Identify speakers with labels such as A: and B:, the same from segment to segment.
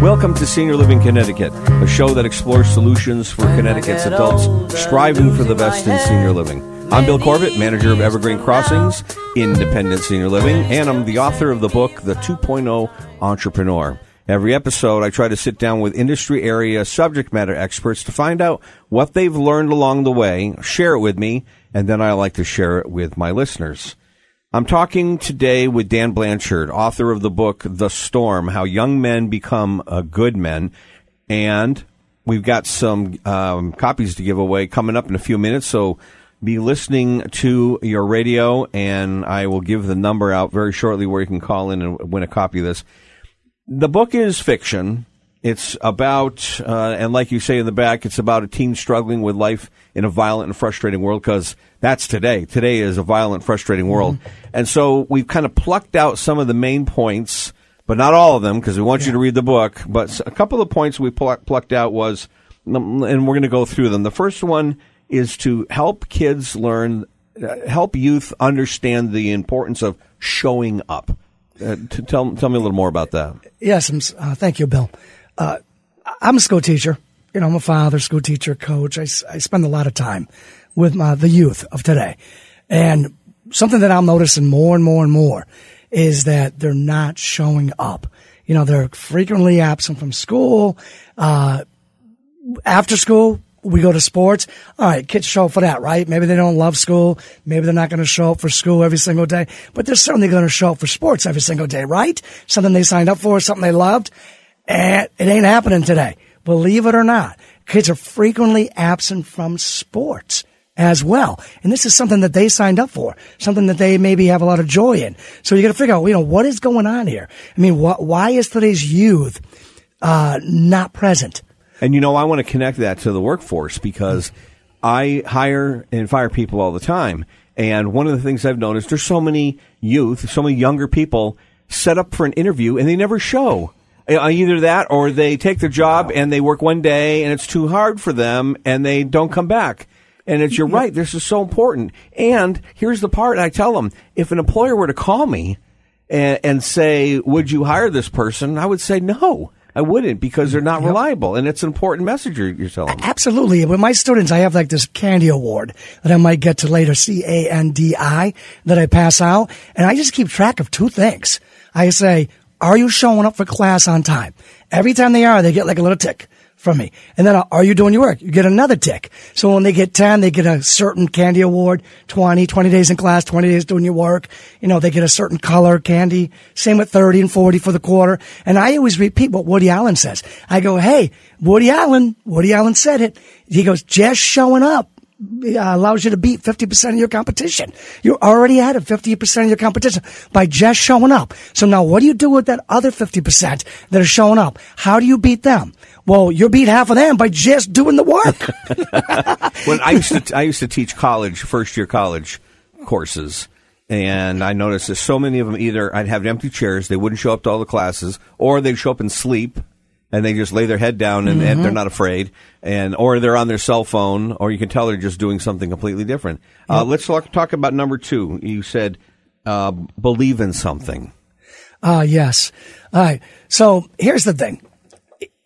A: Welcome to Senior Living Connecticut, a show that explores solutions for Connecticut's adults striving for the best in senior living. I'm Bill Corbett, manager of Evergreen Crossings, Independent Senior Living, and I'm the author of the book, The 2.0 Entrepreneur. Every episode, I try to sit down with industry area subject matter experts to find out what they've learned along the way, share it with me, and then I like to share it with my listeners. I'm talking today with Dan Blanchard, author of the book The Storm How Young Men Become uh, Good Men. And we've got some um, copies to give away coming up in a few minutes. So be listening to your radio, and I will give the number out very shortly where you can call in and win a copy of this. The book is fiction. It's about, uh, and like you say in the back, it's about a teen struggling with life in a violent and frustrating world because that's today. Today is a violent, frustrating world. Mm-hmm. And so we've kind of plucked out some of the main points, but not all of them because we want yeah. you to read the book. But a couple of points we pl- plucked out was, and we're going to go through them. The first one is to help kids learn, uh, help youth understand the importance of showing up. Uh, to tell tell me a little more about that.
B: Yes, uh, thank you, Bill. Uh, I'm a school teacher. You know, I'm a father, school teacher, coach. I, I spend a lot of time with my, the youth of today. And something that I'm noticing more and more and more is that they're not showing up. You know, they're frequently absent from school. Uh, after school, we go to sports. All right, kids show up for that, right? Maybe they don't love school. Maybe they're not going to show up for school every single day, but they're certainly going to show up for sports every single day, right? Something they signed up for, something they loved. And it ain't happening today. Believe it or not. Kids are frequently absent from sports as well. And this is something that they signed up for, something that they maybe have a lot of joy in. So you got to figure out, you know, what is going on here? I mean, wh- why is today's youth uh, not present?
A: And you know, I want to connect that to the workforce because I hire and fire people all the time. And one of the things I've noticed, there's so many youth, so many younger people set up for an interview and they never show. Uh, either that or they take their job wow. and they work one day and it's too hard for them and they don't come back. And it's, you're right, this is so important. And here's the part I tell them if an employer were to call me and, and say, Would you hire this person? I would say no. I wouldn't because they're not reliable, and it's an important message you're, you're telling.
B: Absolutely. With my students, I have like this candy award that I might get to later, C A N D I, that I pass out, and I just keep track of two things. I say, "Are you showing up for class on time?" Every time they are, they get like a little tick from me. And then, are you doing your work? You get another tick. So when they get 10, they get a certain candy award, 20, 20 days in class, 20 days doing your work. You know, they get a certain color candy. Same with 30 and 40 for the quarter. And I always repeat what Woody Allen says. I go, hey, Woody Allen, Woody Allen said it. He goes, just showing up Uh, allows you to beat 50% of your competition. You're already at 50% of your competition by just showing up. So now what do you do with that other 50% that are showing up? How do you beat them? Well, you beat half of them by just doing the work.
A: when I used to, I used to teach college, first year college courses. And I noticed that so many of them either I'd have empty chairs, they wouldn't show up to all the classes, or they'd show up and sleep and they just lay their head down and, mm-hmm. and, they're mm-hmm. not afraid and or they're on their cell phone or you can tell they're just doing something completely different uh, yep. uh, let's talk, talk about number two you said uh, believe in something
B: uh, yes all right so here's the thing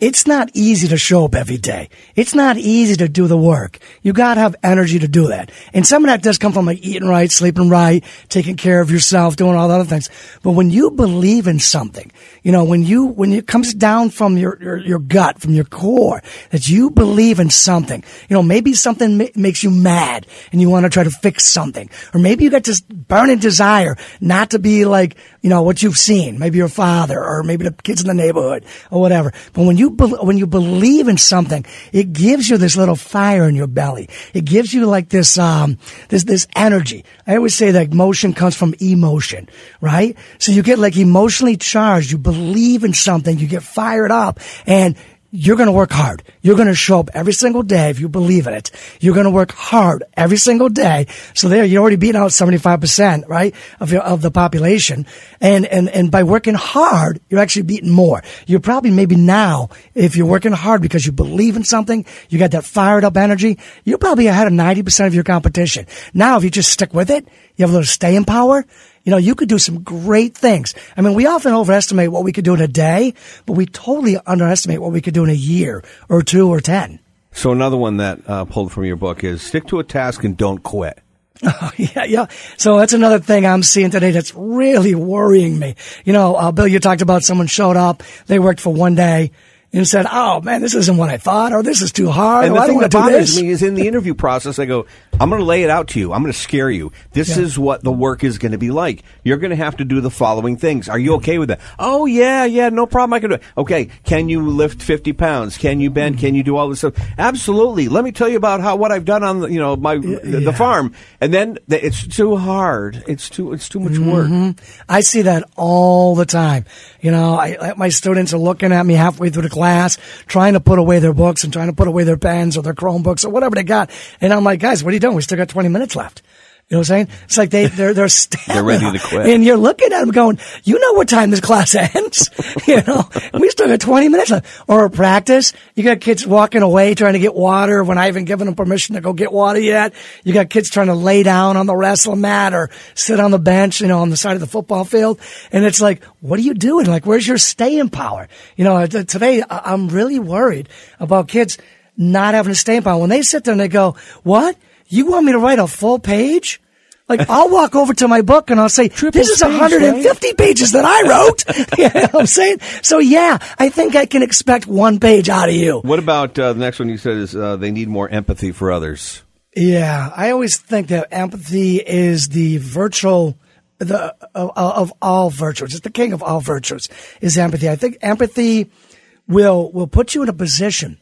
B: it's not easy to show up every day. It's not easy to do the work. You gotta have energy to do that. And some of that does come from like eating right, sleeping right, taking care of yourself, doing all the other things. But when you believe in something, you know, when you, when it comes down from your, your, your gut, from your core, that you believe in something, you know, maybe something ma- makes you mad and you want to try to fix something. Or maybe you got this burning desire not to be like, you know, what you've seen. Maybe your father or maybe the kids in the neighborhood or whatever. But when you, be- when you believe in something, it gives you this little fire in your belly. It gives you like this, um, this, this energy. I always say that motion comes from emotion, right? So you get like emotionally charged. You believe in something. You get fired up and you're going to work hard. You're going to show up every single day if you believe in it. You're going to work hard every single day. So there, you're already beating out 75%, right, of your, of the population. And, and, and by working hard, you're actually beating more. You're probably maybe now, if you're working hard because you believe in something, you got that fired up energy, you're probably ahead of 90% of your competition. Now, if you just stick with it, you have a little staying power, You know, you could do some great things. I mean, we often overestimate what we could do in a day, but we totally underestimate what we could do in a year or two or 10.
A: So another one that uh, pulled from your book is stick to a task and don't quit.
B: Oh, yeah, yeah. So that's another thing I'm seeing today that's really worrying me. You know, uh, Bill, you talked about someone showed up, they worked for one day, and said, "Oh man, this isn't what I thought, or this is too hard."
A: And the thing
B: that
A: bothers me is in the interview process, I go, "I'm going to lay it out to you. I'm going to scare you. This
B: Yeah.
A: is what the work is going to be like. You're going to have to do the following things. Are you okay with that? Oh yeah, yeah, no problem. I can do it. Okay, can you lift 50 pounds? Can you bend? Can you do all this stuff? Absolutely. Let me tell you about how what I've done on the, you know my the, the farm. And then th- it's too hard. It's too it's too much work. Mm-hmm.
B: I see that all the time. You know, I, my students are looking at me halfway through the class, trying to put away their books and trying to put away their pens or their Chromebooks or whatever they got. And I'm like, guys, what are you doing? We still got 20 minutes left. You know what I'm saying? It's like they, they're, they're standing.
A: They're ready to quit.
B: And you're looking at them going, you know what time this class ends? you know, we still got 20 minutes left. Or a practice, you got kids walking away trying to get water when I haven't given them permission to go get water yet. You got kids trying to lay down on the wrestling mat or sit on the bench, you know, on the side of the football field. And it's like, what are you doing? Like, where's your staying power? You know, today I'm really worried about kids not having a staying power. When they sit there and they go, what? You want me to write a full page? Like I'll walk over to my book and I'll say, "This is
A: page,
B: 150 pages that I wrote." you know what I'm saying? So yeah, I think I can expect one page out of you.
A: What about uh, the next one you said is uh, they need more empathy for others.
B: Yeah, I always think that empathy is the virtual the of, of all virtues. It's the king of all virtues. Is empathy? I think empathy will will put you in a position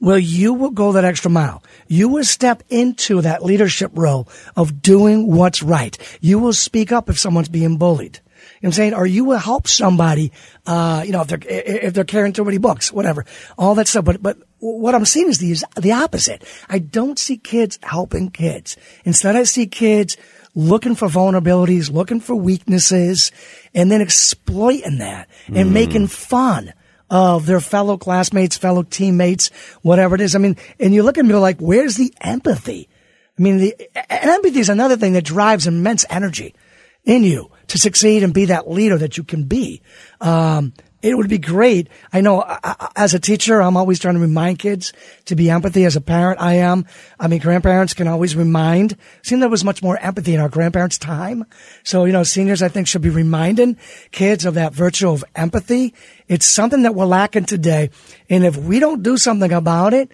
B: where you will go that extra mile. You will step into that leadership role of doing what's right. You will speak up if someone's being bullied. You know what I'm saying? Or you will help somebody, uh, you know, if they're, if they're carrying too many books, whatever, all that stuff. But, but what I'm seeing is the, is the opposite. I don't see kids helping kids. Instead, I see kids looking for vulnerabilities, looking for weaknesses, and then exploiting that and making fun of their fellow classmates, fellow teammates, whatever it is. I mean, and you look at me like, where's the empathy? I mean, the empathy is another thing that drives immense energy in you to succeed and be that leader that you can be. Um, it would be great. I know I, as a teacher, I'm always trying to remind kids to be empathy. As a parent, I am. I mean, grandparents can always remind. Seemed there was much more empathy in our grandparents' time. So, you know, seniors, I think, should be reminding kids of that virtue of empathy. It's something that we're lacking today. And if we don't do something about it,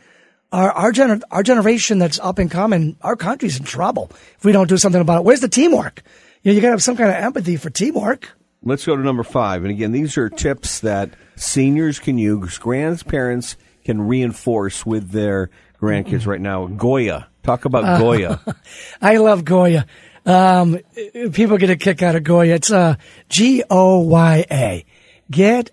B: our our, gener- our generation that's up and coming, our country's in trouble if we don't do something about it. Where's the teamwork? You know, you got to have some kind of empathy for teamwork.
A: Let's go to number five. And again, these are tips that seniors can use, grandparents can reinforce with their grandkids right now. Goya. Talk about Goya.
B: I love Goya. Um, people get a kick out of Goya. It's uh, G O Y A. Get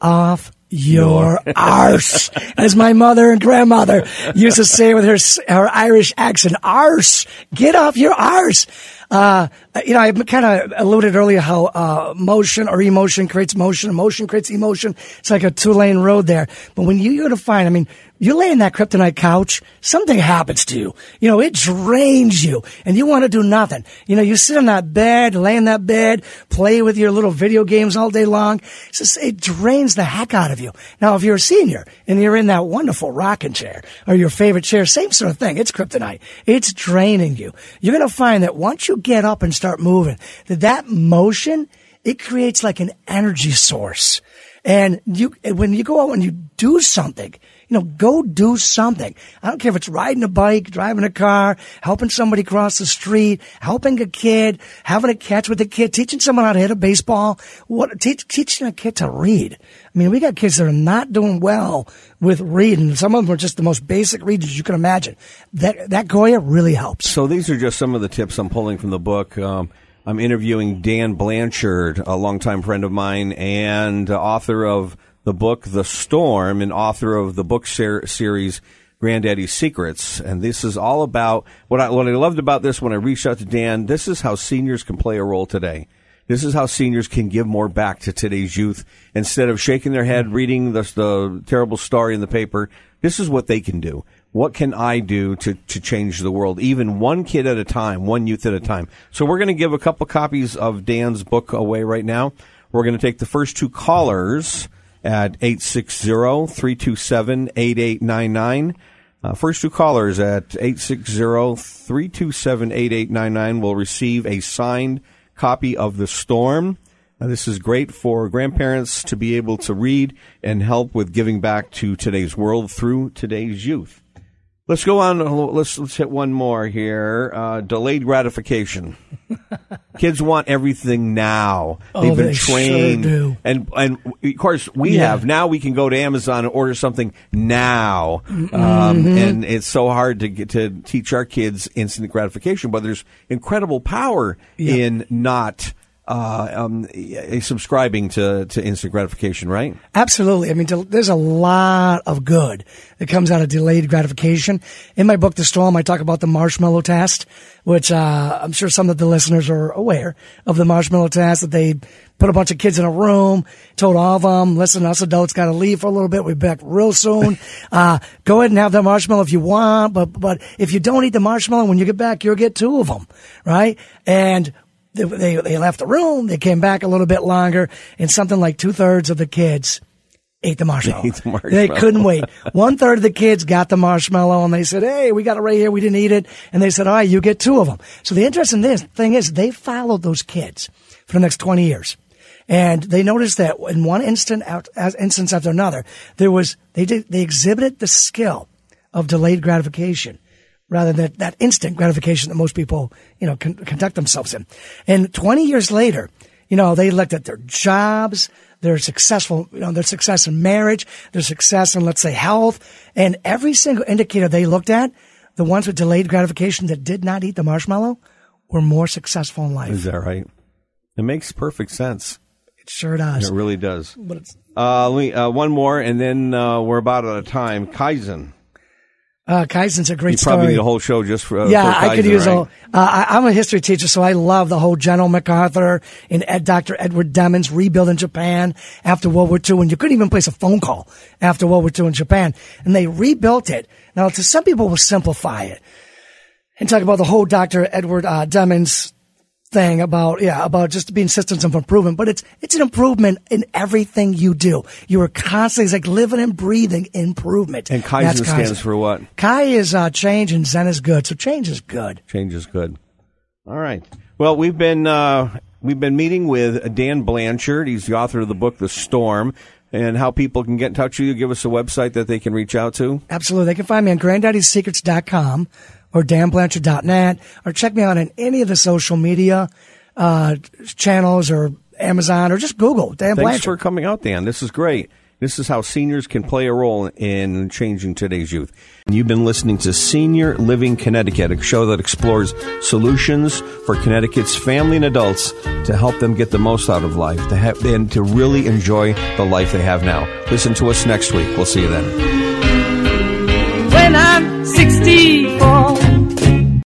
B: off your arse, as my mother and grandmother used to say with her her Irish accent. Arse, get off your arse. Uh, you know, I kind of alluded earlier how uh, motion or emotion creates motion, emotion creates emotion. It's like a two lane road there. But when you go to find, I mean, you lay in that kryptonite couch, something happens to you. You know, it drains you and you want to do nothing. You know, you sit on that bed, lay in that bed, play with your little video games all day long. Just, it drains the heck out of you. Now, if you're a senior and you're in that wonderful rocking chair or your favorite chair, same sort of thing. It's kryptonite. It's draining you. You're going to find that once you get up and start moving, that that motion, it creates like an energy source. And you, when you go out and you do something, you know, go do something. I don't care if it's riding a bike, driving a car, helping somebody cross the street, helping a kid, having a catch with a kid, teaching someone how to hit a baseball, what, teach, teaching a kid to read. I mean, we got kids that are not doing well with reading. Some of them are just the most basic readers you can imagine. That, that Goya really helps.
A: So these are just some of the tips I'm pulling from the book. Um, I'm interviewing Dan Blanchard, a longtime friend of mine and author of the book The Storm and author of the book ser- series Granddaddy's Secrets. And this is all about what I, what I loved about this when I reached out to Dan. This is how seniors can play a role today. This is how seniors can give more back to today's youth instead of shaking their head, reading the, the terrible story in the paper. This is what they can do. what can I do to, to change the world, even one kid at a time, one youth at a time? So we're going to give a couple copies of Dan's book away right now. We're going to take the first two callers at 860-327-8899. Uh, first two callers at 860-327-8899 will receive a signed copy of The Storm. Uh, this is great for grandparents to be able to read and help with giving back to today's world through today's youth. Let's go on. Let's let's hit one more here. Uh, delayed gratification. Kids want everything now.
B: Oh,
A: They've been
B: they sure
A: trained,
B: do.
A: and and of course we
B: Yeah.
A: have now. We can go to Amazon and order something now,
B: Mm-hmm.
A: um, and it's so hard to get to teach our kids instant gratification. But there's incredible power in not uh, um, subscribing to to instant gratification, right?
B: Absolutely. I mean, there's a lot of good that comes out of delayed gratification. In my book, The Storm, I talk about the marshmallow test, which uh, I'm sure some of the listeners are aware of the marshmallow test that they put a bunch of kids in a room, told all of them, listen, us adults got to leave for a little bit. We'll be back real soon. uh, go ahead and have that marshmallow if you want, but, but if you don't eat the marshmallow, when you get back, you'll get two of them, right? And they, they, they left the room. They came back a little bit longer and something like two thirds of the kids ate the marshmallow.
A: Ate the marshmallow.
B: They couldn't wait. One third of the kids got the marshmallow and they said, Hey, we got it right here. We didn't eat it. And they said, all right, you get two of them. So the interesting this, thing is they followed those kids for the next 20 years. And they noticed that in one instant, out, as instance after another, there was, they did, they exhibited the skill of delayed gratification rather than that instant gratification that most people, you know, con- conduct themselves in. And 20 years later, you know, they looked at their jobs, their successful, you know, their success in marriage, their success in, let's say, health, and every single indicator they looked at, the ones with delayed gratification that did not eat the marshmallow were more successful in life.
A: Is that right? It makes perfect sense.
B: It sure does.
A: It really does.
B: But it's,
A: Uh, me, uh, one more, and then uh, we're about out of time. Kaizen.
B: Uh, Kaizen's a great
A: You probably
B: story.
A: need a whole show just for uh,
B: yeah,
A: for
B: I could
A: Kaizen,
B: use
A: right?
B: a. Uh, I, I'm a history teacher, so I love the whole General MacArthur and Ed, Dr. Edward Demings rebuilding Japan after World War II, and you couldn't even place a phone call after World War II in Japan, and they rebuilt it. Now, to some people, will simplify it and talk about the whole Dr. Edward uh, Demings thing about yeah about just being systems of improvement, but it's it's an improvement in everything you do. You are constantly it's like living and breathing improvement.
A: And Kaizen
B: That's
A: stands for what?
B: Kai is uh, change and Zen is good. So change is good.
A: Change is good. All right. Well, we've been uh, we've been meeting with Dan Blanchard. He's the author of the book The Storm, and how people can get in touch with you. Give us a website that they can reach out to.
B: Absolutely. They can find me on granddaddysecrets.com or danblanchard.net or check me out on any of the social media uh, channels or Amazon or just Google Dan
A: Thanks
B: Blanchard.
A: for coming out, Dan. This is great. This is how seniors can play a role in changing today's youth. You've been listening to Senior Living Connecticut, a show that explores solutions for Connecticut's family and adults to help them get the most out of life to have, and to really enjoy the life they have now. Listen to us next week. We'll see you then.
C: When I'm 60